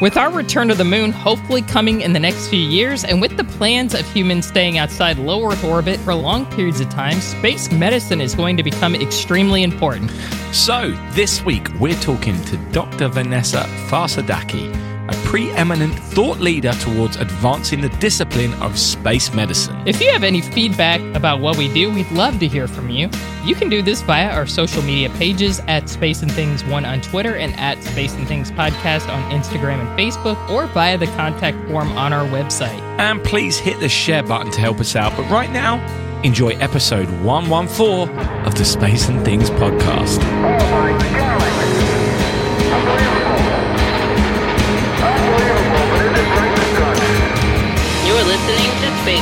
With our return to the moon hopefully coming in the next few years, and with the plans of humans staying outside low Earth orbit for long periods of time, space medicine is going to become extremely important. So, this week we're talking to Dr. Vanessa Farsadaki preeminent thought leader towards advancing the discipline of space medicine. If you have any feedback about what we do, we'd love to hear from you. You can do this via our social media pages at Space and Things 1 on Twitter and at Space and Things Podcast on Instagram and Facebook, or via the contact form on our website. And please hit the share button to help us out. But right now, enjoy episode 114 of the Space and Things Podcast.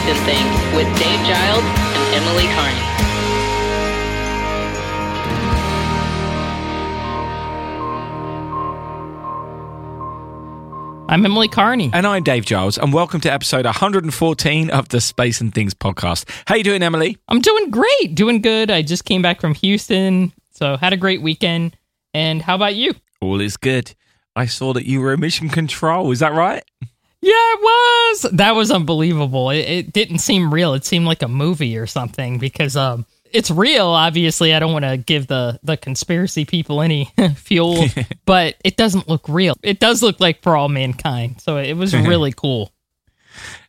To Space Things with Dave Giles and Emily Carney. I'm Emily Carney. And I'm Dave Giles, and welcome to episode 114 of the Space and Things Podcast. How you doing, Emily? I'm doing great, doing good. I just came back from Houston, so had a great weekend. And how about you? All is good. I saw that you were in mission control. Is that right? Yeah, it was. That was unbelievable. It, it didn't seem real. It seemed like a movie or something because um, it's real. Obviously, I don't want to give the the conspiracy people any fuel, but it doesn't look real. It does look like for all mankind. So it was really cool.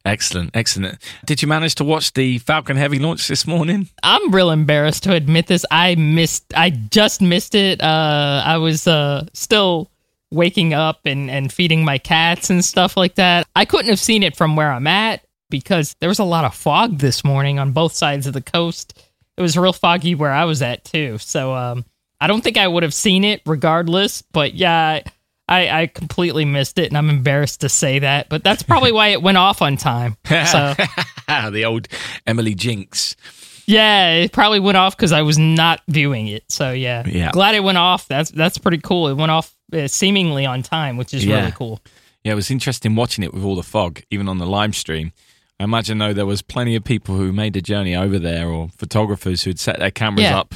Excellent, excellent. Did you manage to watch the Falcon Heavy launch this morning? I'm real embarrassed to admit this. I missed. I just missed it. Uh, I was uh, still waking up and and feeding my cats and stuff like that. I couldn't have seen it from where I'm at because there was a lot of fog this morning on both sides of the coast. It was real foggy where I was at too. So um, I don't think I would have seen it regardless. But yeah. I, I completely missed it, and I'm embarrassed to say that, but that's probably why it went off on time. So the old Emily Jinx. Yeah, it probably went off because I was not viewing it. So yeah, Yeah. glad it went off. That's that's pretty cool. It went off uh, seemingly on time, which is Yeah. really cool. Yeah, it was interesting watching it with all the fog, even on the live stream. I imagine though there was plenty of people who made the journey over there, or photographers who'd set their cameras Yeah. up,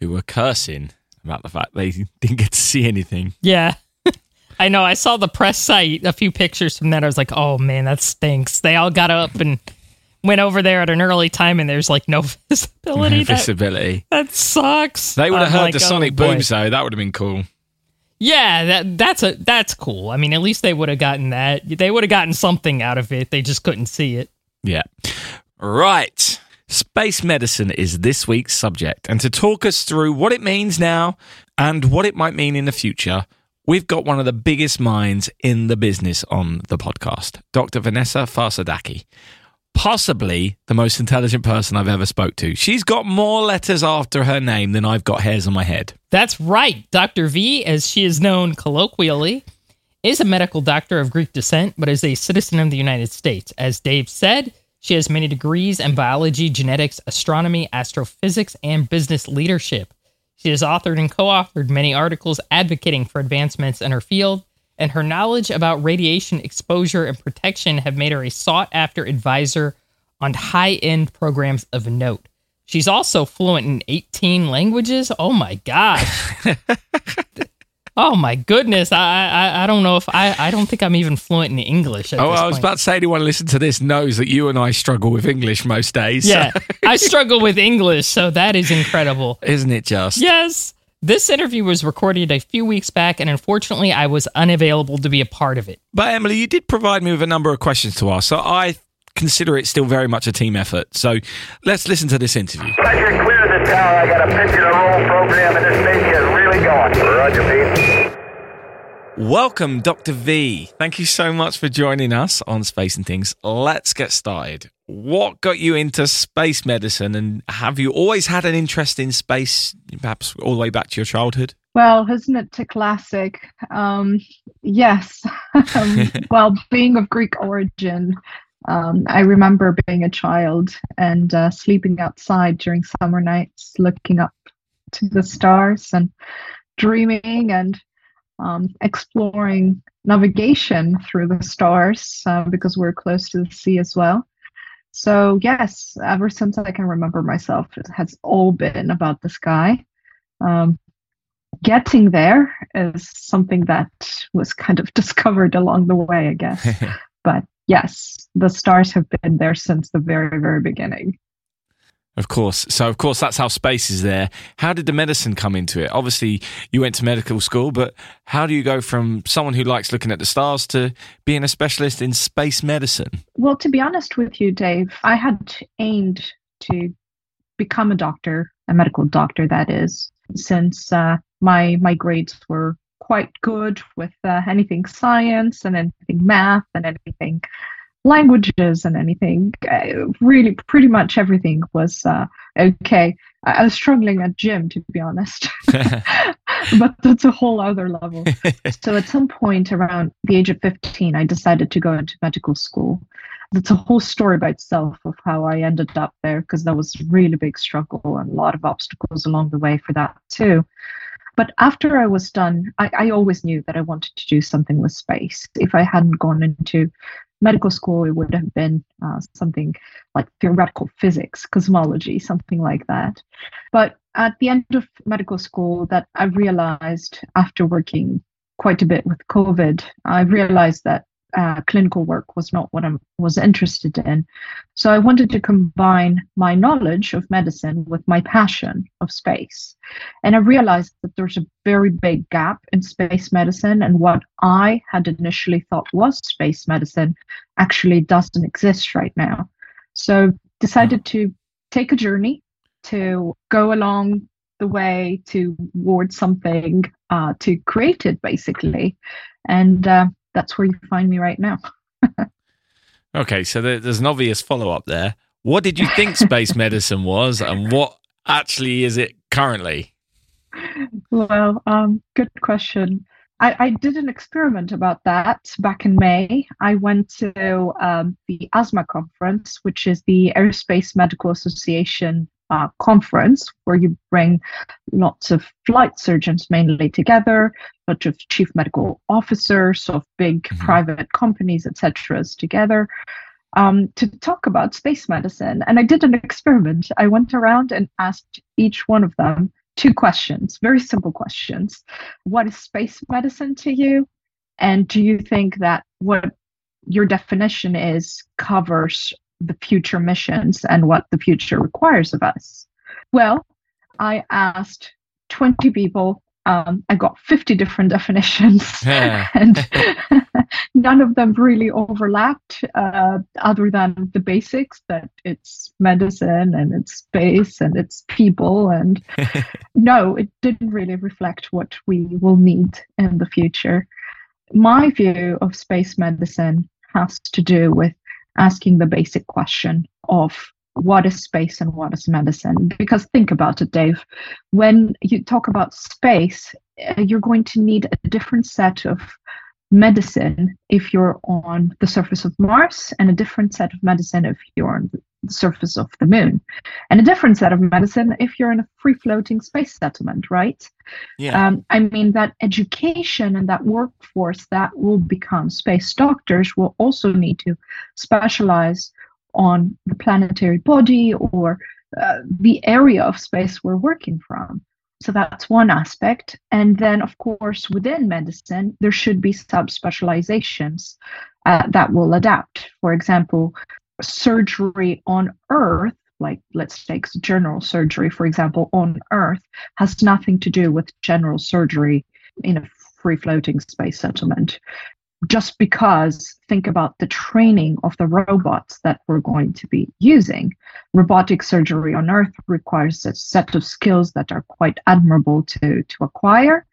who were cursing about the fact they didn't get to see anything. Yeah, I know. I saw the press site, a few pictures from that. I was like, oh man, that stinks. They all got up and went over there at an early time, and there's like no visibility. that, Visibility. that sucks. They would have heard like, the oh, sonic boy. booms though. That would have been cool. Yeah, that that's a that's cool. I mean, at least they would have gotten that. They would have gotten something out of it. They just couldn't see it. Yeah. Right. Space medicine is this week's subject. And to talk us through what it means now and what it might mean in the future, we've got one of the biggest minds in the business on the podcast, Dr. Vanessa Farsadaki. Possibly the most intelligent person I've ever spoke to. She's got more letters after her name than I've got hairs on my head. That's right. Dr. V, as she is known colloquially, is a medical doctor of Greek descent, but is a citizen of the United States. As Dave said, she has many degrees in biology, genetics, astronomy, astrophysics, and business leadership. She has authored and co authored many articles advocating for advancements in her field, and her knowledge about radiation exposure and protection have made her a sought after advisor on high end programs of note. She's also fluent in 18 languages. Oh my gosh. oh my goodness. I, I I don't know if I I don't think I'm even fluent in English. At Oh, I was point. about to say, anyone listen to this knows that you and I struggle with English most days. Yeah. I struggle with English, so that is incredible. Isn't it just? Yes. This interview was recorded a few weeks back, and unfortunately, I was unavailable to be a part of it. But Emily, you did provide me with a number of questions to ask, so I consider it still very much a team effort. So let's listen to this interview. Pressure clear the tower. Uh, I got a pitch and a roll program, and this thing is really going. Roger, Pete. Welcome, Dr. V. Thank you so much for joining us on Space and Things. Let's get started. What got you into space medicine, and have you always had an interest in space, perhaps all the way back to your childhood? Well, isn't it a classic? Um, yes. um, well, being of Greek origin, um, I remember being a child and uh, sleeping outside during summer nights, looking up to the stars and dreaming and um, exploring navigation through the stars uh, because we're close to the sea as well. So, yes, ever since I can remember myself, it has all been about the sky. Um, getting there is something that was kind of discovered along the way, I guess. but yes, the stars have been there since the very, very beginning. Of course. So, of course, that's how space is there. How did the medicine come into it? Obviously, you went to medical school, but how do you go from someone who likes looking at the stars to being a specialist in space medicine? Well, to be honest with you, Dave, I had aimed to become a doctor, a medical doctor, that is, since uh, my my grades were quite good with uh, anything science and anything math and anything languages and anything. Uh, really, pretty much everything was uh, okay. I, was struggling at gym, to be honest, but that's a whole other level. so at some point around the age of 15, I decided to go into medical school. That's a whole story by itself of how I ended up there because that was a really big struggle and a lot of obstacles along the way for that too. But after I was done, I, I, always knew that I wanted to do something with space. If I hadn't gone into medical school, it would have been uh, something like theoretical physics, cosmology, something like that. But at the end of medical school, that I realized after working quite a bit with COVID, I realized that uh, clinical work was not what I was interested in. So I wanted to combine my knowledge of medicine with my passion of space. And I realized that there's a very big gap in space medicine, and what I had initially thought was space medicine actually doesn't exist right now. So decided to take a journey to go along the way towards something uh, to create it basically and uh, that's where you find me right now. okay, so there's an obvious follow up there. What did you think space medicine was, and what actually is it currently? Well, um, good question. I, I, did an experiment about that back in May. I went to um, the ASMA conference, which is the Aerospace Medical Association uh, conference where you bring lots of flight surgeons mainly together, a bunch of chief medical officers of big mm-hmm. private companies, etc., together um, to talk about space medicine. And I did an experiment. I went around and asked each one of them two questions, very simple questions. What is space medicine to you? And do you think that what your definition is covers the future missions and what the future requires of us? Well, I asked 20 people. Um, I got 50 different definitions, and none of them really overlapped, uh, other than the basics that it's medicine and it's space and it's people. And no, it didn't really reflect what we will need in the future. My view of space medicine has to do with asking the basic question of what is space and what is medicine? Because think about it, Dave. When you talk about space, uh, you're going to need a different set of medicine if you're on the surface of Mars, and a different set of medicine if you're on surface of the moon, and a different set of medicine if you're in a free floating space settlement, right? Yeah. Um, I mean, that education and that workforce that will become space doctors will also need to specialize on the planetary body or uh, the area of space we're working from. So that's one aspect. And then, of course, within medicine, there should be subspecializations uh, that will adapt. For example, surgery on Earth, like let's take general surgery, for example, on Earth, has nothing to do with general surgery in a free floating space settlement just because think about the training of the robots that we're going to be using. Robotic surgery on Earth requires a set of skills that are quite admirable to, to acquire.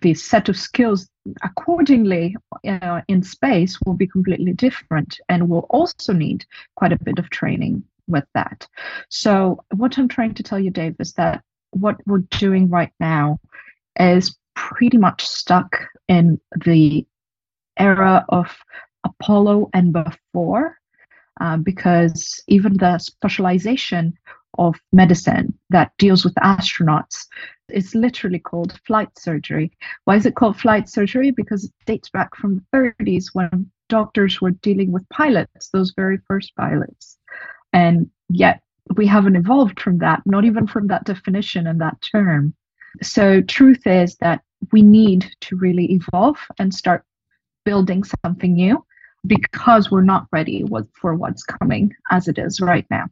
The set of skills, accordingly, uh, in space will be completely different and will also need quite a bit of training with that. So, what I'm trying to tell you, Dave, is that what we're doing right now is pretty much stuck in the era of Apollo and before, uh, because even the specialization of medicine that deals with astronauts is literally called flight surgery. Why is it called flight surgery? Because it dates back from the 30s when doctors were dealing with pilots, those very first pilots. And yet we haven't evolved from that, not even from that definition and that term. So, truth is that we need to really evolve and start building something new because we're not ready for what's coming as it is right now.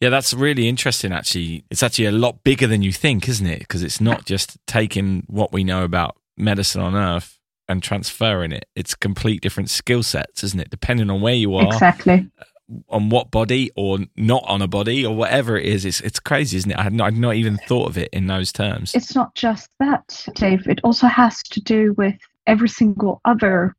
Yeah, that's really interesting. Actually, it's actually a lot bigger than you think, isn't it? Because it's not just taking what we know about medicine on Earth and transferring it. It's complete different skill sets, isn't it? Depending on where you are, Exactly. Uh, on what body or not on a body or whatever it is. It's it's crazy, isn't it? I had not, I'd not even thought of it in those terms. It's not just that, Dave. It also has to do with every single other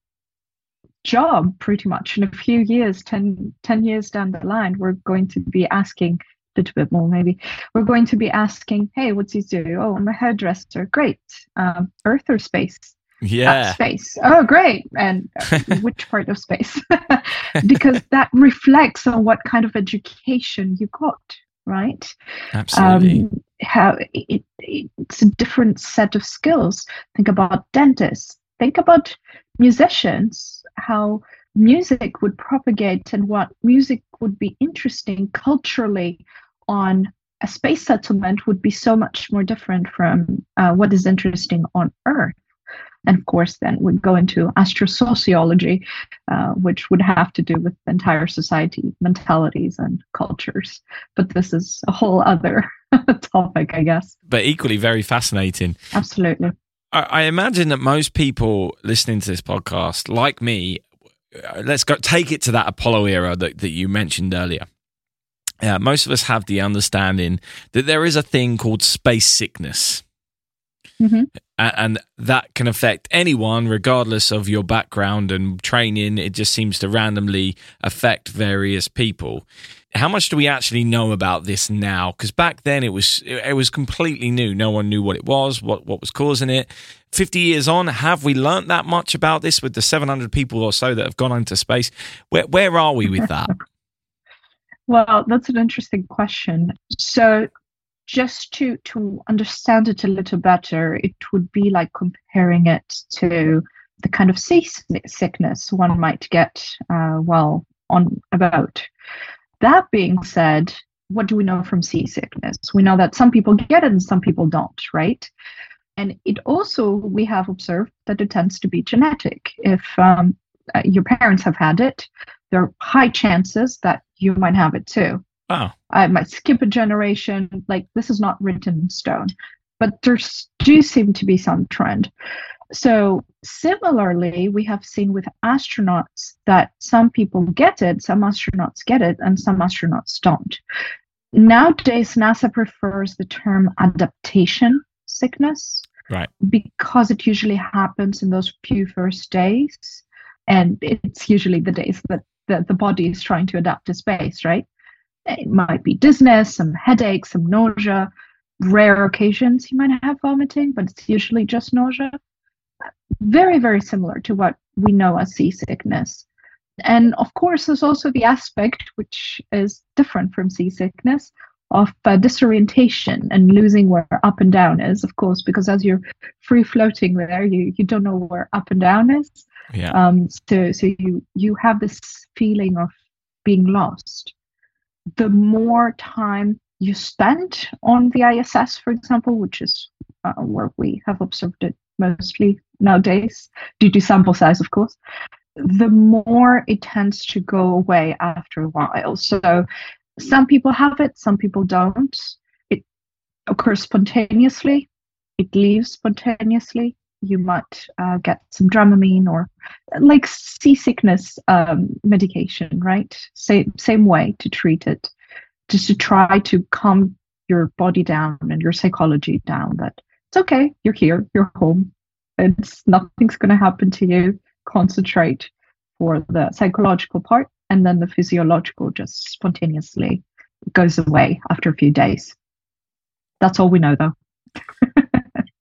job, pretty much. In a few years, 10, 10 years down the line, we're going to be asking a little bit more, maybe. We're going to be asking, hey, what's he do? Oh, I'm a hairdresser. Great. Um, Earth or space? Uh, yeah, space. Oh, great. And uh, which part of space? because that reflects on what kind of education you got, right? absolutely. Um, how it, it's a different set of skills. Think about dentists. Think about musicians. How music would propagate and what music would be interesting culturally on a space settlement would be so much more different from uh, what is interesting on Earth. And of course, then we go into astrosociology, uh, which would have to do with entire society mentalities and cultures. But this is a whole other topic, I guess. but equally very fascinating. Absolutely. I, imagine that most people listening to this podcast, like me, uh, let's go take it to that Apollo era that, that you mentioned earlier. Uh, most of us have the understanding that there is a thing called space sickness. Mhm. And that can affect anyone, regardless of your background and training. It just seems to randomly affect various people. How much do we actually know about this now? Because back then it was it was completely new. No one knew what it was, what what was causing it. Fifty years on, have we learnt that much about this with the seven hundred people or so that have gone into space? Where where are we with that? Well, that's an interesting question. So, just to to understand it a little better, it would be like comparing it to the kind of seasickness one might get uh, while on a boat. That being said, what do we know from seasickness? We know that some people get it and some people don't, right? And it also we have observed that it tends to be genetic. If um, uh, your parents have had it, there are high chances that you might have it too. Wow. I might skip a generation. Like this is not written in stone, but there do seem to be some trend. So similarly, we have seen with astronauts that some people get it, some astronauts get it, and some astronauts don't. Nowadays, NASA prefers the term adaptation sickness Right. because it usually happens in those few first days, and it's usually the days that the, the body is trying to adapt to space, right? It might be dizziness, some headaches, some nausea. Rare occasions you might have vomiting, but it's usually just nausea. Very, very similar to what we know as seasickness. And of course, there's also the aspect which is different from seasickness of uh, disorientation and losing where up and down is, of course, because as you're free floating there, you, you don't know where up and down is. Yeah. Um, so so you you have this feeling of being lost. The more time you spend on the ISS, for example, which is uh, where we have observed it mostly nowadays, due to sample size, of course, the more it tends to go away after a while. So some people have it, some people don't. It occurs spontaneously, it leaves spontaneously. You might uh, get some Dramamine or like seasickness um, medication, right? Same same way to treat it, just to try to calm your body down and your psychology down. That it's okay, you're here, you're home. It's nothing's going to happen to you. Concentrate for the psychological part, and then the physiological just spontaneously goes away after a few days. That's all we know, though.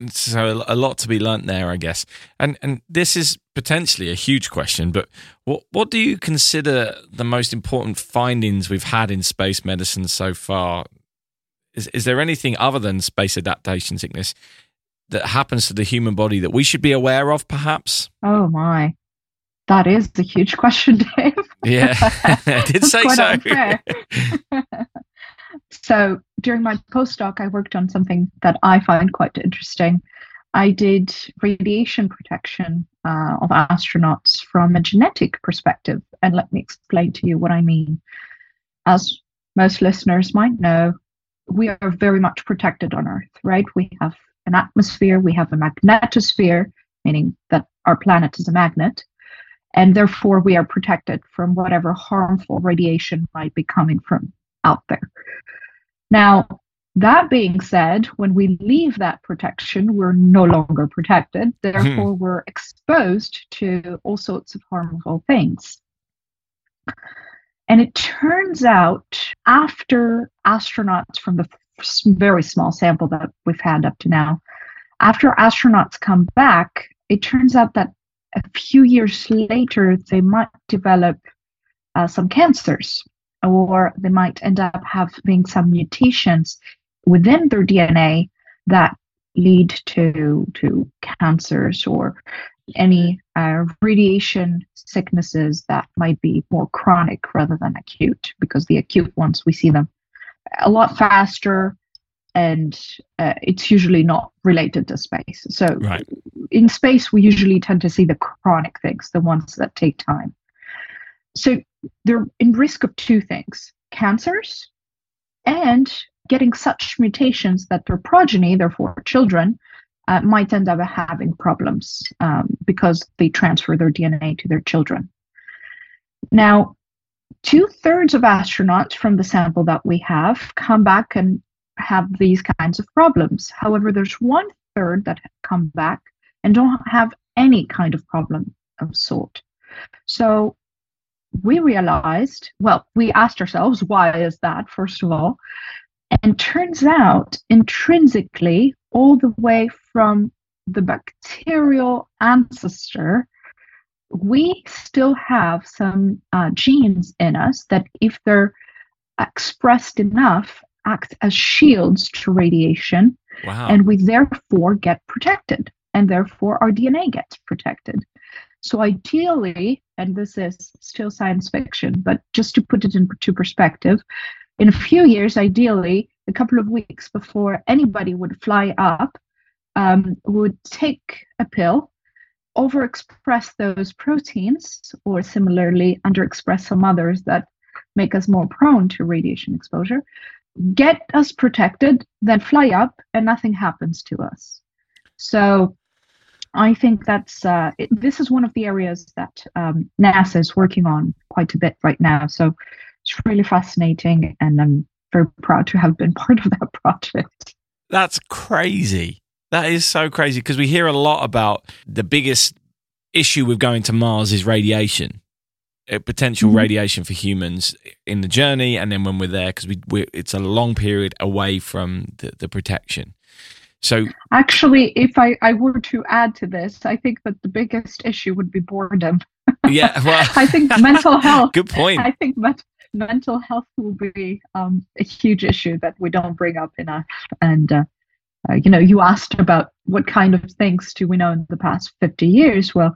So a lot to be learnt there, I guess. And and this is potentially a huge question, but what what do you consider the most important findings we've had in space medicine so far? Is is there anything other than space adaptation sickness that happens to the human body that we should be aware of, perhaps? Oh my, that is a huge question, Dave. Yeah, I did say so. so during my postdoc, I worked on something that I find quite interesting. I did radiation protection uh, of astronauts from a genetic perspective. And let me explain to you what I mean. As most listeners might know, we are very much protected on Earth, right? We have an atmosphere, we have a magnetosphere, meaning that our planet is a magnet, and therefore we are protected from whatever harmful radiation might be coming from out there. Now, that being said, when we leave that protection, we're no longer protected. Therefore, hmm. we're exposed to all sorts of harmful things. And it turns out, after astronauts from the very small sample that we've had up to now, after astronauts come back, it turns out that a few years later, they might develop uh, some cancers, or they might end up having some mutations within their DNA that lead to to cancers or any uh, radiation sicknesses that might be more chronic rather than acute because the acute ones we see them a lot faster and uh, it's usually not related to space so right. in space we usually tend to see the chronic things the ones that take time so they're in risk of two things cancers and getting such mutations that their progeny, therefore children, uh, might end up having problems um, because they transfer their DNA to their children. Now, two thirds of astronauts from the sample that we have come back and have these kinds of problems. However, there's one third that come back and don't have any kind of problem of sort. So we realized, well, we asked ourselves, why is that, first of all? And turns out, intrinsically, all the way from the bacterial ancestor, we still have some uh, genes in us that, if they're expressed enough, act as shields to radiation. Wow. And we therefore get protected, and therefore our DNA gets protected. So, ideally, and this is still science fiction, but just to put it into perspective, in a few years, ideally, a couple of weeks before anybody would fly up, um, would take a pill, overexpress those proteins, or similarly underexpress some others that make us more prone to radiation exposure, get us protected, then fly up, and nothing happens to us. So I think that's uh, it, this is one of the areas that um, NASA is working on quite a bit right now. So it's really fascinating, and I'm very proud to have been part of that project. That's crazy. That is so crazy because we hear a lot about the biggest issue with going to Mars is radiation, uh, potential mm-hmm. radiation for humans in the journey, and then when we're there because we it's a long period away from the, the protection. So actually, if I, I were to add to this, I think that the biggest issue would be boredom. Yeah, well, I think mental health. Good point. I think mental mental health will be um, a huge issue that we don't bring up enough. And, uh, uh, you know, you asked about what kind of things do we know in the past 50 years. Well,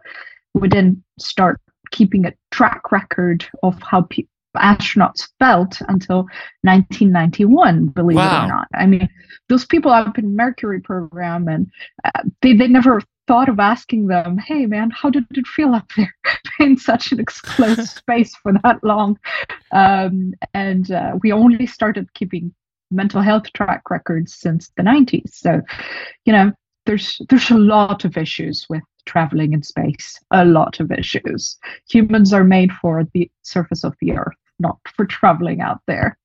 we didn't start keeping a track record of how pe- astronauts felt until 1991, believe wow. it or not. I mean, those people up in Mercury program and uh, they, they never thought of asking them, hey man, how did it feel up there in such an enclosed space for that long? Um, and uh, we only started keeping mental health track records since the 90s. So, you know, there's there's a lot of issues with traveling in space, a lot of issues. Humans are made for the surface of the earth, not for traveling out there.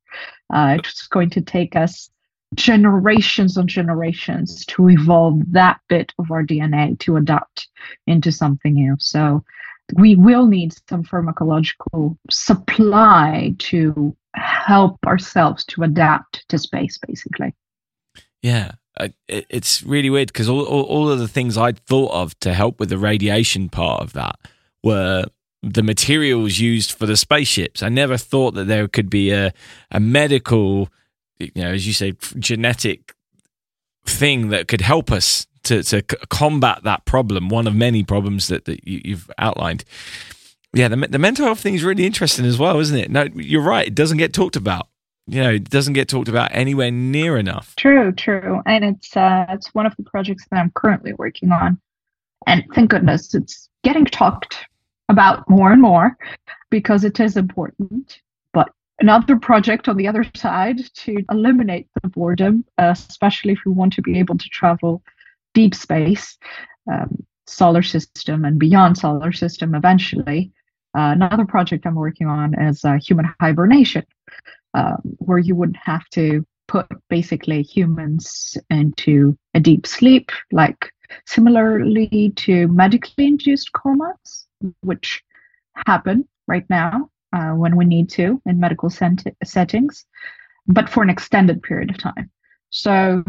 Uh, it's going to take us generations and generations to evolve that bit of our DNA to adapt into something new. So we will need some pharmacological supply to help ourselves to adapt to space, basically. Yeah. it's really weird because all, all, all of the things I'd thought of to help with the radiation part of that were the materials used for the spaceships. I never thought that there could be a, a medical you know, as you say, genetic thing that could help us to, to combat that problem, one of many problems that, that you, have outlined. Yeah, the, the mental health thing is really interesting as well, isn't it? No, you're right. It doesn't get talked about. you know it doesn't get talked about anywhere near enough. True, true, and it's uh, it's one of the projects that I'm currently working on, and thank goodness it's getting talked about more and more because it is important. But another project on the other side to eliminate the boredom, uh, especially if we want to be able to travel deep space, um, solar system, and beyond solar system eventually. Uh, another project I'm working on is uh, human hibernation, um, where you wouldn't have to put basically humans into a deep sleep, like similarly to medically induced comas, which happen right now uh, when we need to in medical settings, but for an extended period of time. So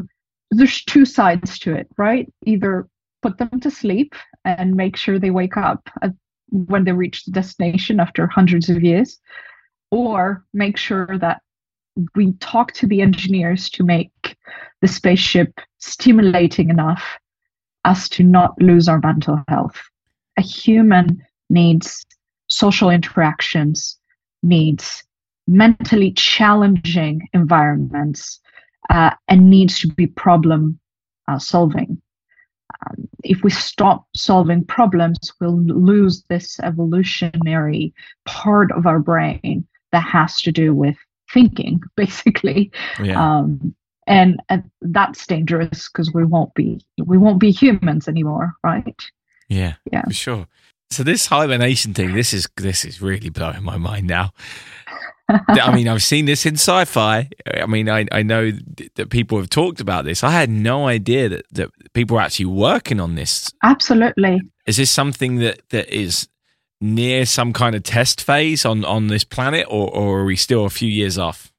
there's two sides to it, right? Either put them to sleep and make sure they wake up at, when they reach the destination after hundreds of years, or make sure that we talk to the engineers to make the spaceship stimulating enough as to not lose our mental health. A human needs social interactions, needs mentally challenging environments, uh, and needs to be problem uh, solving. Um, if we stop solving problems, we'll lose this evolutionary part of our brain that has to do with thinking, basically. Yeah. Um, and, and that's dangerous because we won't be we won't be humans anymore, right? Yeah, Yeah. for sure. So this hibernation thing, this is this is really blowing my mind now. I mean, I've seen this in sci-fi. I mean, I, I know that people have talked about this. I had no idea that, that people are actually working on this. Absolutely. Is this something that, that is near some kind of test phase on, on this planet, or, or are we still a few years off?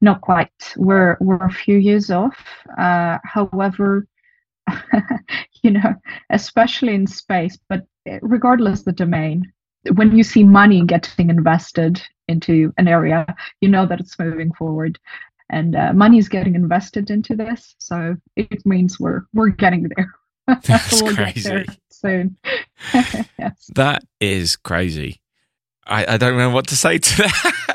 Not quite. We're we're a few years off. Uh, however, you know, especially in space, but regardless the domain, when you see money getting invested into an area, you know that it's moving forward, and uh, money is getting invested into this. So it means we're we're getting there. That's We'll crazy. there soon. yes. That is crazy. I, I don't know what to say to that.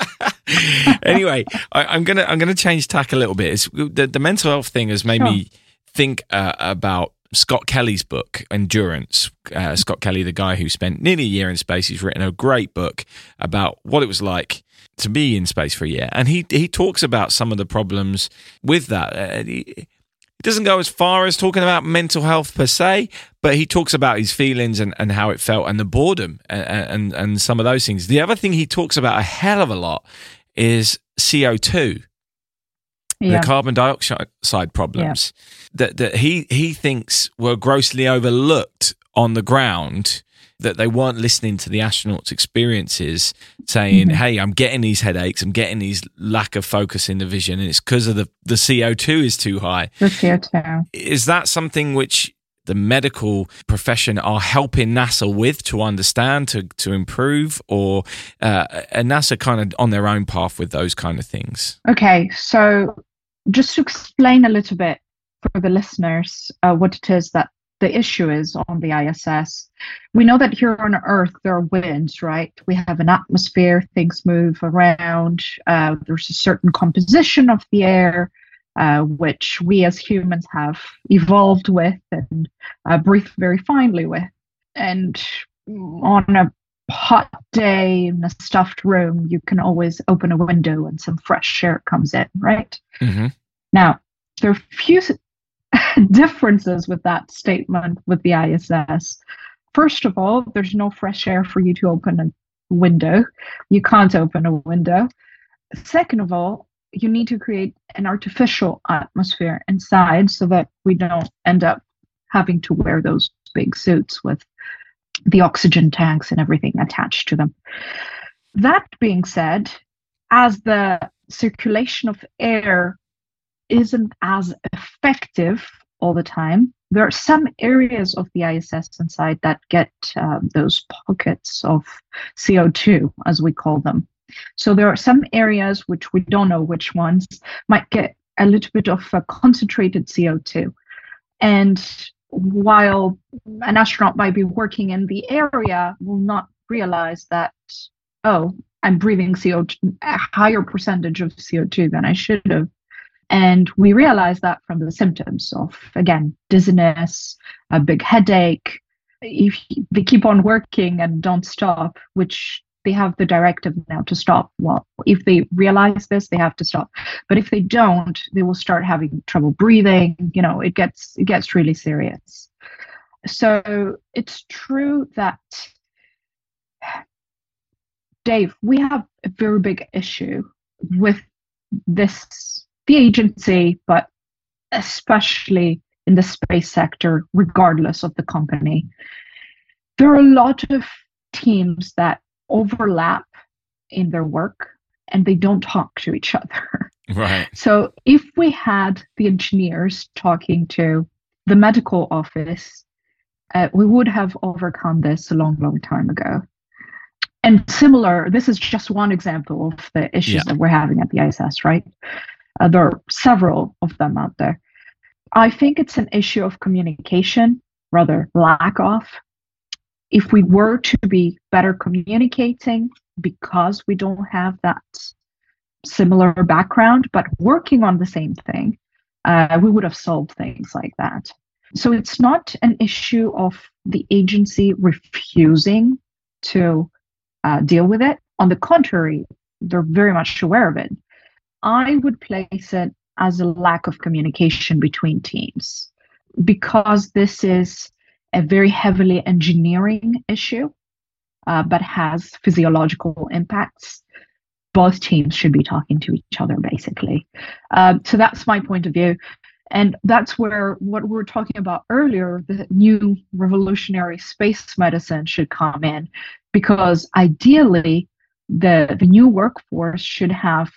anyway, I, I'm gonna I'm gonna change tack a little bit. It's, the the mental health thing has made Sure. me think uh, about Scott Kelly's book Endurance. Uh, Scott Kelly, the guy who spent nearly a year in space, he's written a great book about what it was like to be in space for a year, and he he talks about some of the problems with that. Uh, he, he doesn't go as far as talking about mental health per se, but he talks about his feelings and, and how it felt and the boredom and, and, and some of those things. The other thing he talks about a hell of a lot is CO2, Yeah. the carbon dioxide problems that, that he, he thinks were grossly overlooked on the ground. That they weren't listening to the astronauts' experiences, saying, Mhm. "Hey, I'm getting these headaches. I'm getting these lack of focus in the vision, and it's because of the the CO two is too high." The CO2. is that something which the medical profession are helping NASA with to understand to to improve, or uh, NASA kind of on their own path with those kind of things? Okay, so just to explain a little bit for the listeners uh, what it is that the issue is on the ISS. We know that here on Earth there are winds, right? We have an atmosphere, things move around, uh, there's a certain composition of the air. Uh, which we as humans have evolved with and uh, breathe very finely with. And on a hot day in a stuffed room, you can always open a window and some fresh air comes in, right? Mm-hmm. Now, there are a few differences with that statement with the ISS. First of all, there's no fresh air for you to open a window. You can't open a window. Second of all, you need to create an artificial atmosphere inside so that we don't end up having to wear those big suits with the oxygen tanks and everything attached to them. That being said, as the circulation of air isn't as effective all the time, there are some areas of the ISS inside that get um, those pockets of CO2, as we call them. So there are some areas which we don't know which ones might get a little bit of a concentrated CO2. And while an astronaut might be working in the area, will not realize that, oh, I'm breathing CO2, a higher percentage of CO2 than I should have. And we realize that from the symptoms of, again, dizziness, a big headache. If they keep on working and don't stop, which they have the directive now to stop. Well, if they realize this, they have to stop. But if they don't, they will start having trouble breathing. You know, it gets it gets really serious. So it's true that Dave, we have a very big issue with this, the agency, but especially in the space sector, regardless of the company. There are a lot of teams that overlap in their work and they don't talk to each other. Right. So if we had the engineers talking to the medical office, uh, we would have overcome this a long, long time ago and similar, this is just one example of the issues yeah. that we're having at the ISS, right? Uh, there are several of them out there. I think it's an issue of communication, rather lack of. If we were to be better communicating because we don't have that similar background, but working on the same thing, uh, we would have solved things like that. So it's not an issue of the agency refusing to uh, deal with it. On the contrary, they're very much aware of it. I would place it as a lack of communication between teams because this is a very heavily engineering issue, uh, but has physiological impacts. Both teams should be talking to each other, basically. Uh, so that's my point of view. And that's where what we were talking about earlier, the new revolutionary space medicine should come in, because ideally the the new workforce should have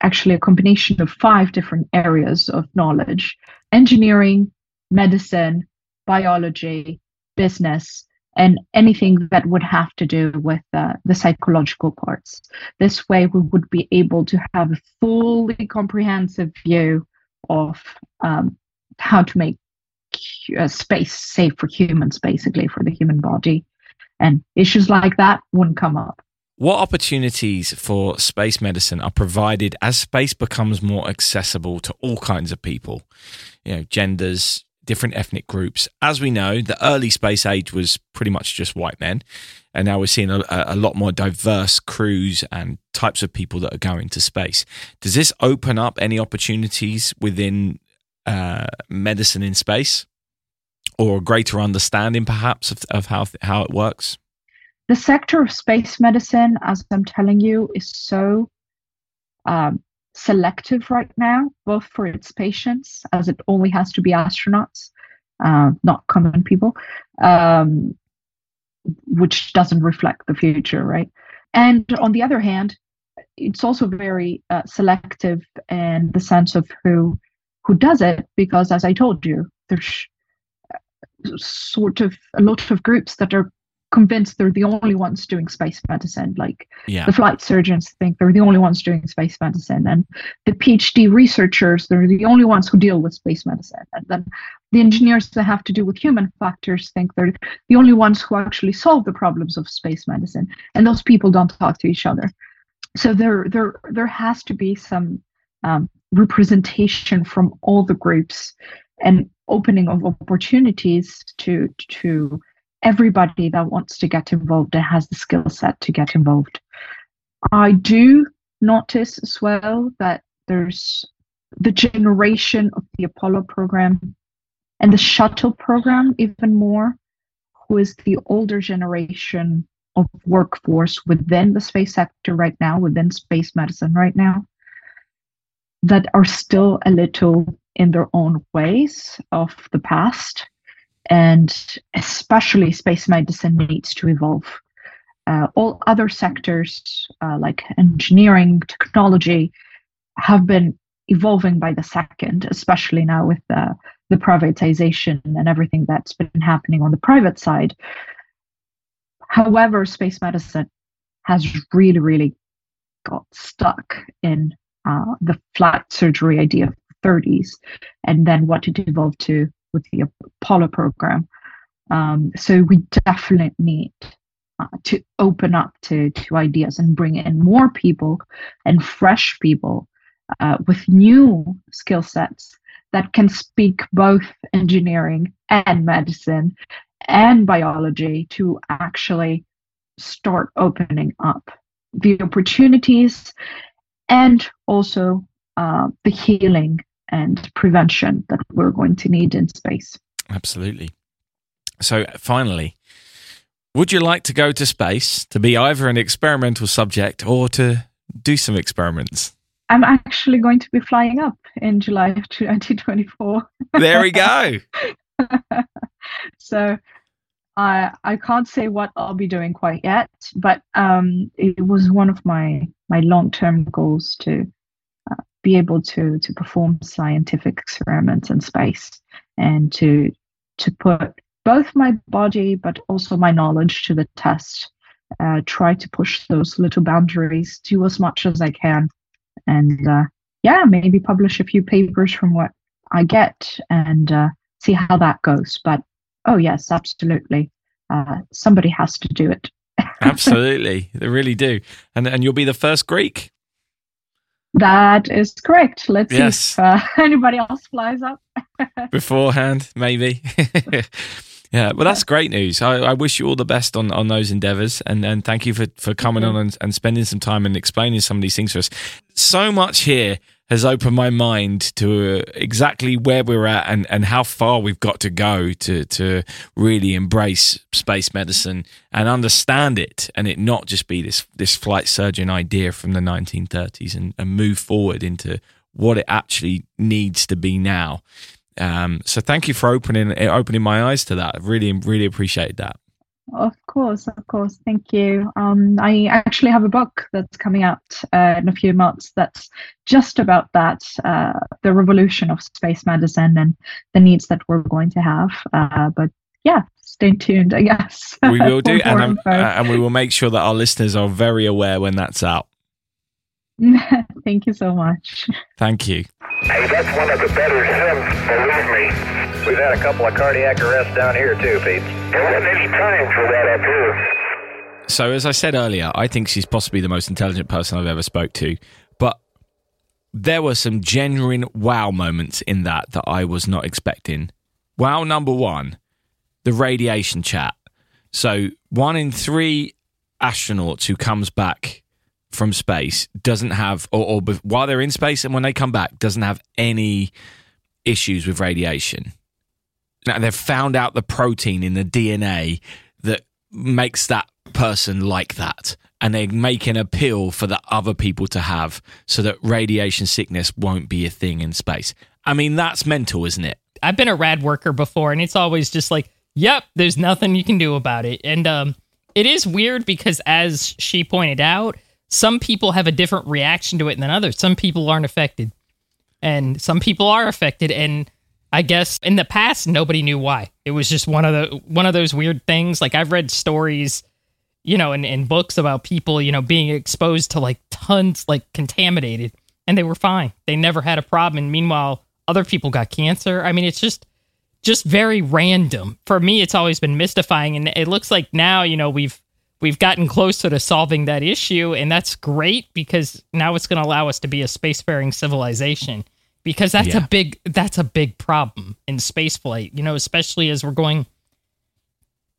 actually a combination of five different areas of knowledge engineering medicine biology business and anything that would have to do with uh, the psychological parts this way we would be able to have a fully comprehensive view of um, how to make uh, space safe for humans basically for the human body and issues like that wouldn't come up. What opportunities for space medicine are provided as space becomes more accessible to all kinds of people? You know, genders, different ethnic groups. As we know, the early space age was pretty much just white men. And now we're seeing a, a, lot more diverse crews and types of people that are going to space. Does this open up any opportunities within uh, medicine in space? or a greater understanding perhaps of, of how how it works? The sector of space medicine, as I'm telling you, is so um, selective right now, both for its patients, as it only has to be astronauts, uh, not common people, um, which doesn't reflect the future, right? And on the other hand, it's also very uh, selective in the sense of who who does it, because as I told you, there's sort of a lot of groups that are convinced they're the only ones doing space medicine. Like yeah. the flight surgeons think they're the only ones doing space medicine, and the PhD researchers they're the only ones who deal with space medicine. And then the engineers that have to do with human factors think they're the only ones who actually solve the problems of space medicine. And those people don't talk to each other. So there, there, there has to be some um, representation from all the groups and opening of opportunities to to everybody that wants to get involved and has the skill set to get involved. I do notice as well that there's the generation of the Apollo program and the shuttle program even more, who is the older generation of workforce within the space sector right now, within space medicine right now, that are still a little in their own ways of the past. And especially space medicine needs to evolve. Uh, all other sectors, uh, like engineering, technology, have been evolving by the second, especially now with the, the privatization and everything that's been happening on the private side. However, space medicine has really, really got stuck in uh, the flight surgery idea of the 30s, and then what it evolved to with the Apollo program. Um, so we definitely need uh, to open up to, to ideas and bring in more people and fresh people uh, with new skill sets that can speak both engineering and medicine and biology to actually start opening up the opportunities and also uh, the healing and prevention that we're going to need in space. Absolutely. So, finally, would you like to go to space to be either an experimental subject or to do some experiments? I'm actually going to be flying up in July of 2024. There we go. so I I can't say what I'll be doing quite yet, but um, it was one of my my long term goals to be able to to perform scientific experiments in space and to to put both my body but also my knowledge to the test. Uh, try to push those little boundaries, do as much as I can, and uh, yeah, maybe publish a few papers from what I get and uh, see how that goes. But oh yes, absolutely, uh, somebody has to do it. absolutely, they really do, and and you'll be the first Greek. That is correct. Let's Yes. see if uh, anybody else flies up. beforehand, maybe. yeah, well, that's great news. I, I wish you all the best on, on those endeavors, and, and thank you for, for coming on and, and spending some time and explaining some of these things for us. So much here has opened my mind to uh, exactly where we're at and, and how far we've got to go to to really embrace space medicine and understand it, and it not just be this this flight surgeon idea from the 1930s, and, and move forward into what it actually needs to be now. Um, so thank you for opening opening my eyes to that. I really really appreciate that. Of course, of course. Thank you. Um, I actually have a book that's coming out uh, in a few months that's just about that uh, the revolution of space medicine and the needs that we're going to have. Uh, but yeah, stay tuned, I guess. We will do, and, uh, and we will make sure that our listeners are very aware when that's out. Thank you so much. Thank you. Hey, that's one of the better sims, believe me. We've had a couple of cardiac arrests down here too, Pete. There wasn't any time for that up here. So as I said earlier, I think she's possibly the most intelligent person I've ever spoke to, but there were some genuine wow moments in that that I was not expecting. Wow number 1, the radiation chat. So, one in 3 astronauts who comes back from space doesn't have or, or while they're in space and when they come back doesn't have any issues with radiation. Now they've found out the protein in the DNA that makes that person like that. And they make an appeal for the other people to have so that radiation sickness won't be a thing in space. I mean, that's mental, isn't it? I've been a rad worker before, and it's always just like, yep, there's nothing you can do about it. And um, it is weird because, as she pointed out, some people have a different reaction to it than others. Some people aren't affected, and some people are affected. And I guess in the past, nobody knew why. It was just one of the one of those weird things. Like I've read stories, you know, in, in books about people, you know, being exposed to like tons, like contaminated, and they were fine. They never had a problem. And meanwhile, other people got cancer. I mean, it's just just very random. For me, it's always been mystifying, and it looks like now, you know, we've we've gotten closer to solving that issue, and that's great because now it's going to allow us to be a spacefaring civilization. Because that's Yeah. a big that's a big problem in spaceflight. You know, especially as we're going,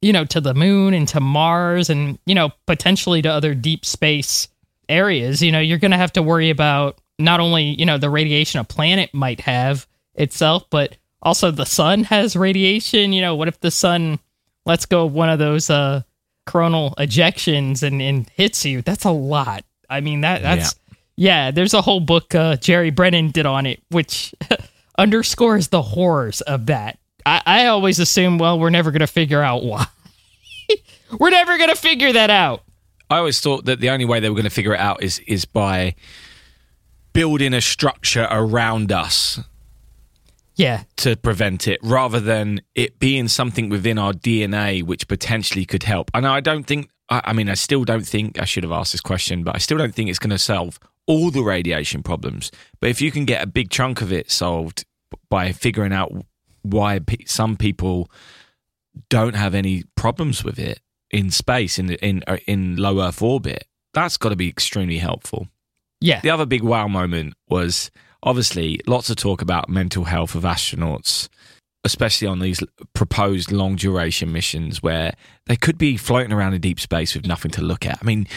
you know, to the moon and to Mars, and you know, potentially to other deep space areas. You know, you're going to have to worry about not only you know the radiation a planet might have itself, but also the sun has radiation. You know, what if the sun lets go of one of those uh, coronal ejections and, and hits you? That's a lot. I mean that that's yeah. there's a whole book uh, Jerry Brennan did on it, which underscores the horrors of that. I, I always assume, well, we're never to figure out why. we're never to figure that out. I always thought that the only way they were to figure it out is is by building a structure around us Yeah, to prevent it rather than it being something within our DNA which potentially could help. And I don't think, I, I mean, I still don't think I should have asked this question, but I still don't think it's going to solve all the radiation problems. But if you can get a big chunk of it solved by figuring out why pe- some people don't have any problems with it, in space in in uh, in low Earth orbit. That's got to be extremely helpful. Yeah. The other big wow moment was obviously lots of talk about mental health of astronauts, especially on these proposed long duration missions where they could be floating around in deep space with nothing to look at. I mean,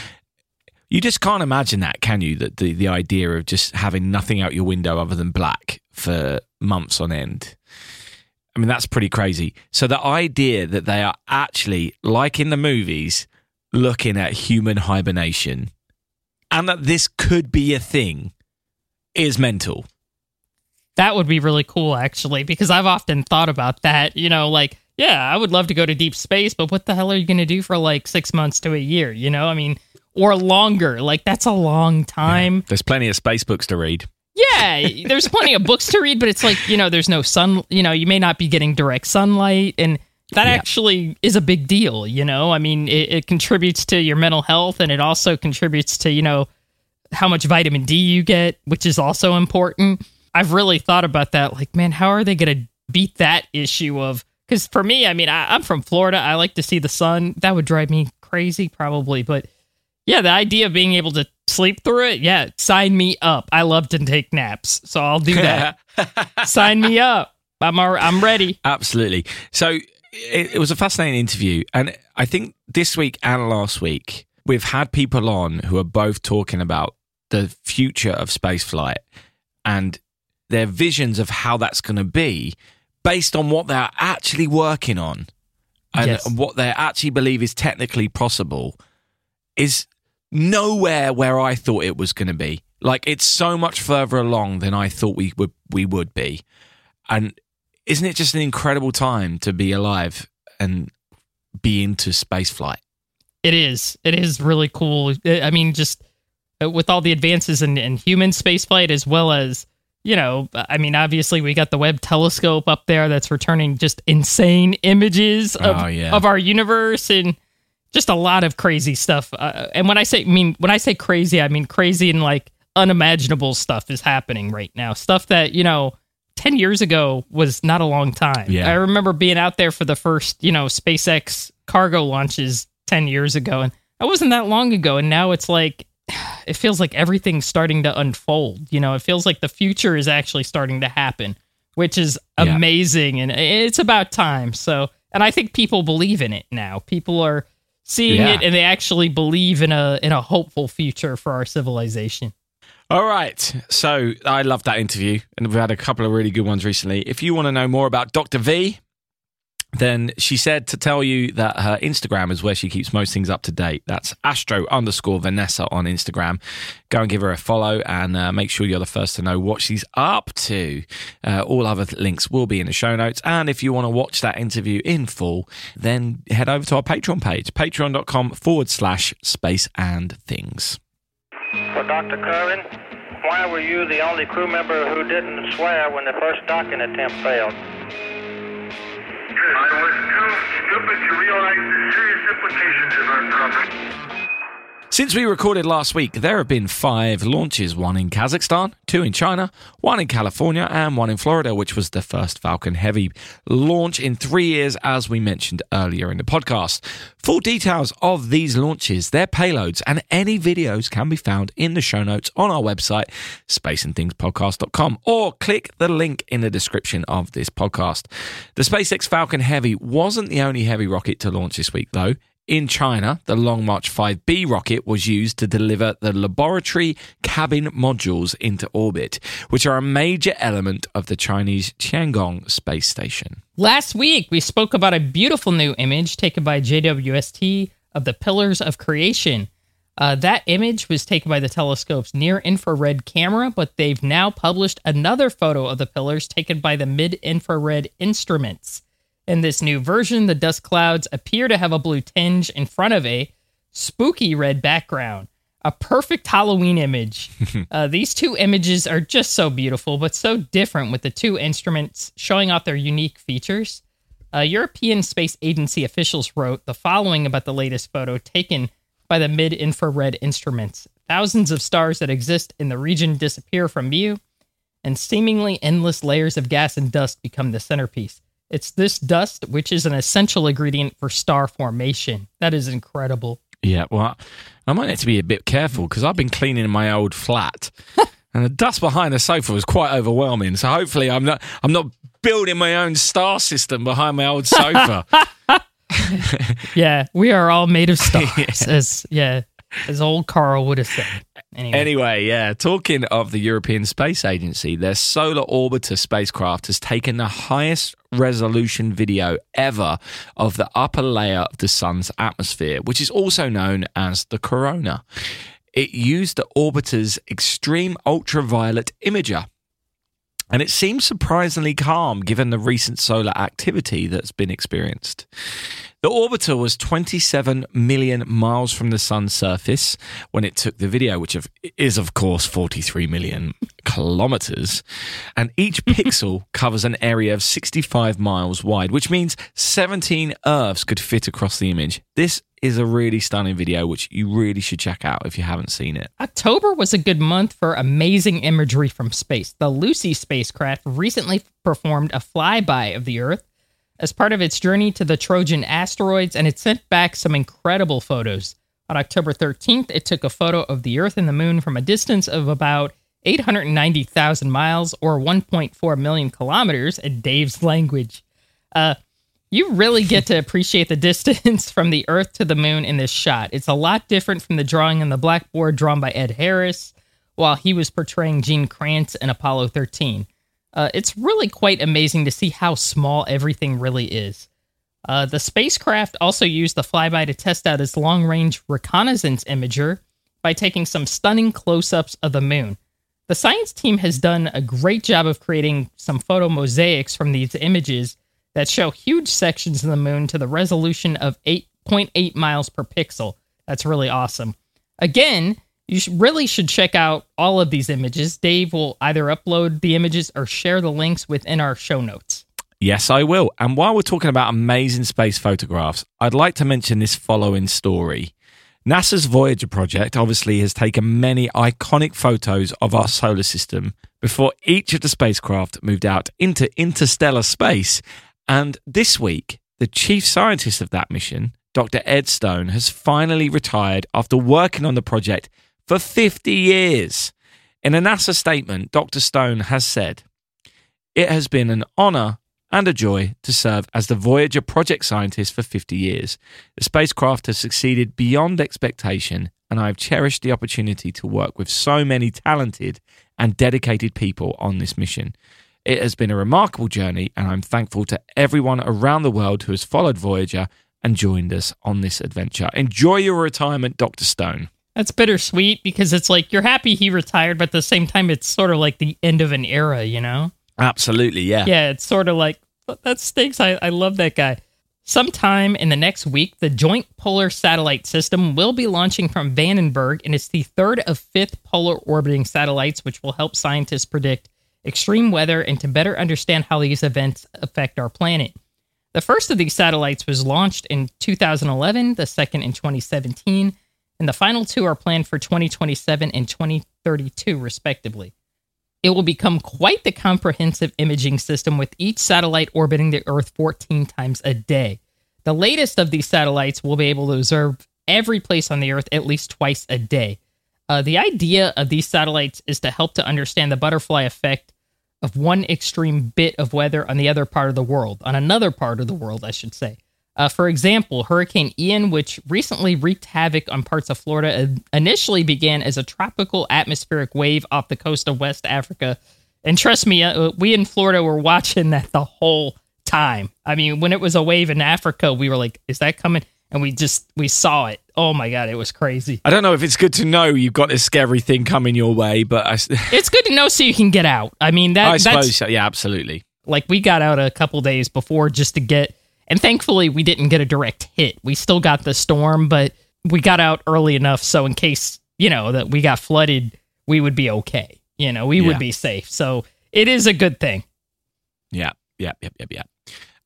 you just can't imagine that, can you? That the, the idea of just having nothing out your window other than black for months on end. I mean, that's pretty crazy. So the idea that they are actually, like in the movies, looking at human hibernation and that this could be a thing is mental. That would be really cool, actually, because I've often thought about that. You know, like, yeah, I would love to go to deep space, but what the hell are you going to do for like six months to a year? You know, I mean, or longer. Like, that's a long time. There's plenty of space books to read. Yeah, there's plenty of books to read, but it's like, you know, there's no sun, you know, you may not be getting direct sunlight. And that Yeah. actually is a big deal, you know? I mean, it, it contributes to your mental health and it also contributes to, you know, how much vitamin D you get, which is also important. I've really thought about that. Like, man, how are they going to beat that issue of, because for me, I mean, I, I'm from Florida. I like to see the sun. That would drive me crazy, probably. But yeah, the idea of being able to sleep through it, yeah, sign me up. I love to take naps, so I'll do that. sign me up. I'm al- I'm ready. Absolutely. So it, it was a fascinating interview. And I think this week and last week, we've had people on who are both talking about the future of spaceflight and their visions of how that's going to be based on what they're actually working on and Yes. what they actually believe is technically possible is nowhere where I thought it was going to be. Like it's so much further along than I thought we would we would be. And isn't it just an incredible time to be alive and be into space flight? It is. It is really cool. I mean, just with all the advances in, in human spaceflight, as well as, you know, I mean, obviously we got the Webb telescope up there that's returning just insane images of, Oh, yeah. of our universe and just a lot of crazy stuff. Uh, and when I say, I mean, when I say crazy, I mean crazy and like unimaginable stuff is happening right now. Stuff that, you know, 10 years ago was not a long time. Yeah. I remember being out there for the first, you know, SpaceX cargo launches 10 years ago and that wasn't that long ago and now it's like it feels like everything's starting to unfold. You know, it feels like the future is actually starting to happen, which is Yeah. amazing and it's about time. So, and I think people believe in it now. People are seeing Yeah. it and they actually believe in a in a hopeful future for our civilization. All right. So I love that interview, and we've had a couple of really good ones recently. If you want to know more about Dr. V, then she said to tell you that her Instagram is where she keeps most things up to date. That's astro underscore Vanessa on Instagram. Go and give her a follow and uh, make sure you're the first to know what she's up to. Uh, all other links will be in the show notes. And if you want to watch that interview in full, then head over to our Patreon page, patreon.com forward slash space and things. For Dr. Curran, why were you the only crew member who didn't swear when the first docking attempt failed? I was too stupid to realize the serious implications of our problem. Since we recorded last week, there have been five launches one in Kazakhstan, two in China, one in California, and one in Florida, which was the first Falcon Heavy launch in three years, as we mentioned earlier in the podcast. Full details of these launches, their payloads, and any videos can be found in the show notes on our website, spaceandthingspodcast.com, or click the link in the description of this podcast. The SpaceX Falcon Heavy wasn't the only heavy rocket to launch this week, though. In China, the Long March 5B rocket was used to deliver the laboratory cabin modules into orbit, which are a major element of the Chinese Tiangong space station. Last week, we spoke about a beautiful new image taken by JWST of the Pillars of Creation. Uh, that image was taken by the telescope's near infrared camera, but they've now published another photo of the pillars taken by the mid infrared instruments. In this new version, the dust clouds appear to have a blue tinge in front of a spooky red background. A perfect Halloween image. uh, these two images are just so beautiful, but so different with the two instruments showing off their unique features. Uh, European Space Agency officials wrote the following about the latest photo taken by the mid infrared instruments. Thousands of stars that exist in the region disappear from view, and seemingly endless layers of gas and dust become the centerpiece. It's this dust, which is an essential ingredient for star formation. That is incredible. Yeah, well, I might need to be a bit careful because I've been cleaning my old flat, and the dust behind the sofa was quite overwhelming. So hopefully, I'm not I'm not building my own star system behind my old sofa. Yeah, we are all made of stars, as yeah, as old Carl would have said. Anyway, Anyway, yeah, talking of the European Space Agency, their Solar Orbiter spacecraft has taken the highest resolution video ever of the upper layer of the sun's atmosphere, which is also known as the corona. It used the orbiter's extreme ultraviolet imager. And it seems surprisingly calm given the recent solar activity that's been experienced. The orbiter was 27 million miles from the sun's surface when it took the video, which is, of course, 43 million kilometers. And each pixel covers an area of 65 miles wide, which means 17 Earths could fit across the image. This is a really stunning video, which you really should check out if you haven't seen it. October was a good month for amazing imagery from space. The Lucy spacecraft recently performed a flyby of the Earth as part of its journey to the Trojan asteroids, and it sent back some incredible photos. On October 13th, it took a photo of the Earth and the Moon from a distance of about 890,000 miles or 1.4 million kilometers in Dave's language. Uh, you really get to appreciate the distance from the Earth to the moon in this shot. It's a lot different from the drawing on the blackboard drawn by Ed Harris while he was portraying Gene Kranz in Apollo 13. Uh, it's really quite amazing to see how small everything really is. Uh, the spacecraft also used the flyby to test out its long range reconnaissance imager by taking some stunning close ups of the moon. The science team has done a great job of creating some photo mosaics from these images that show huge sections of the moon to the resolution of 8.8 miles per pixel. That's really awesome. Again, you really should check out all of these images. Dave will either upload the images or share the links within our show notes. Yes, I will. And while we're talking about amazing space photographs, I'd like to mention this following story. NASA's Voyager project obviously has taken many iconic photos of our solar system before each of the spacecraft moved out into interstellar space. And this week, the chief scientist of that mission, Dr. Ed Stone, has finally retired after working on the project for 50 years. In a NASA statement, Dr. Stone has said, It has been an honor and a joy to serve as the Voyager project scientist for 50 years. The spacecraft has succeeded beyond expectation, and I have cherished the opportunity to work with so many talented and dedicated people on this mission. It has been a remarkable journey, and I'm thankful to everyone around the world who has followed Voyager and joined us on this adventure. Enjoy your retirement, Dr. Stone. That's bittersweet because it's like you're happy he retired, but at the same time, it's sort of like the end of an era, you know? Absolutely, yeah. Yeah, it's sort of like that stinks. I, I love that guy. Sometime in the next week, the Joint Polar Satellite System will be launching from Vandenberg, and it's the third of fifth polar orbiting satellites, which will help scientists predict extreme weather and to better understand how these events affect our planet. The first of these satellites was launched in 2011, the second in 2017, and the final two are planned for 2027 and 2032, respectively. It will become quite the comprehensive imaging system with each satellite orbiting the Earth 14 times a day. The latest of these satellites will be able to observe every place on the Earth at least twice a day. Uh, the idea of these satellites is to help to understand the butterfly effect of one extreme bit of weather on the other part of the world, on another part of the world, I should say. Uh, for example, Hurricane Ian, which recently wreaked havoc on parts of Florida, uh, initially began as a tropical atmospheric wave off the coast of West Africa. And trust me, uh, we in Florida were watching that the whole time. I mean, when it was a wave in Africa, we were like, is that coming? And we just, we saw it. Oh my God, it was crazy. I don't know if it's good to know you've got this scary thing coming your way, but I, It's good to know so you can get out. I mean, that, I suppose, so. yeah, absolutely. like we got out a couple days before just to get and thankfully we didn't get a direct hit. We still got the storm but we got out early enough so in case you know that we got flooded we would be okay. You know we Yeah. would be safe. So it is a good thing. Yeah, yeah, yeah, yeah, yeah.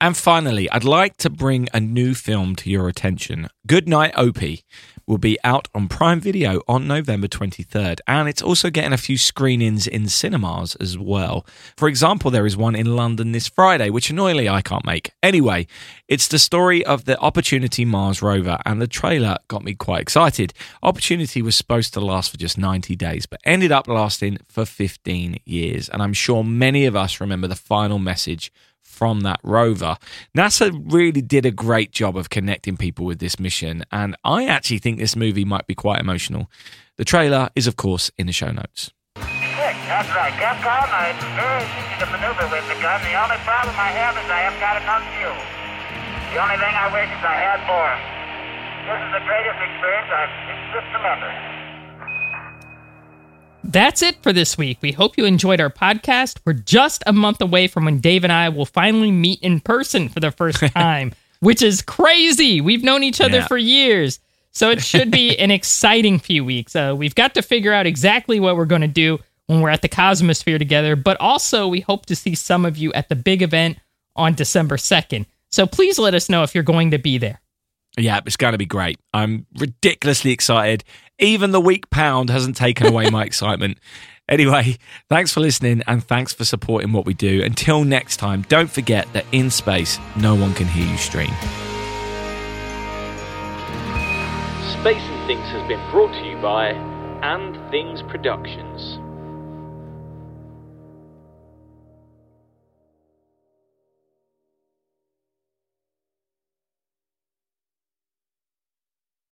And finally, I'd like to bring a new film to your attention. Good Night Oppy will be out on Prime Video on November 23rd, and it's also getting a few screenings in cinemas as well. For example, there is one in London this Friday, which annoyingly I can't make. Anyway, it's the story of the Opportunity Mars rover, and the trailer got me quite excited. Opportunity was supposed to last for just 90 days, but ended up lasting for 15 years, and I'm sure many of us remember the final message from that rover. NASA really did a great job of connecting people with this mission, and I actually think this movie might be quite emotional. The trailer is, of course, in the show notes. That's right. Capcom, it's very easy to maneuver with the gun. The only problem I have is I haven't got enough fuel. The only thing I wish is I had more. This is the greatest experience I've just remembered. That's it for this week. We hope you enjoyed our podcast. We're just a month away from when Dave and I will finally meet in person for the first time, which is crazy. We've known each other Yeah. for years. So it should be an exciting few weeks. Uh, we've got to figure out exactly what we're going to do when we're at the Cosmosphere together, but also we hope to see some of you at the big event on December 2nd. So please let us know if you're going to be there. Yeah, it's going to be great. I'm ridiculously excited. Even the weak pound hasn't taken away my excitement. Anyway, thanks for listening and thanks for supporting what we do. Until next time, don't forget that in space, no one can hear you stream. Space and Things has been brought to you by And Things Productions.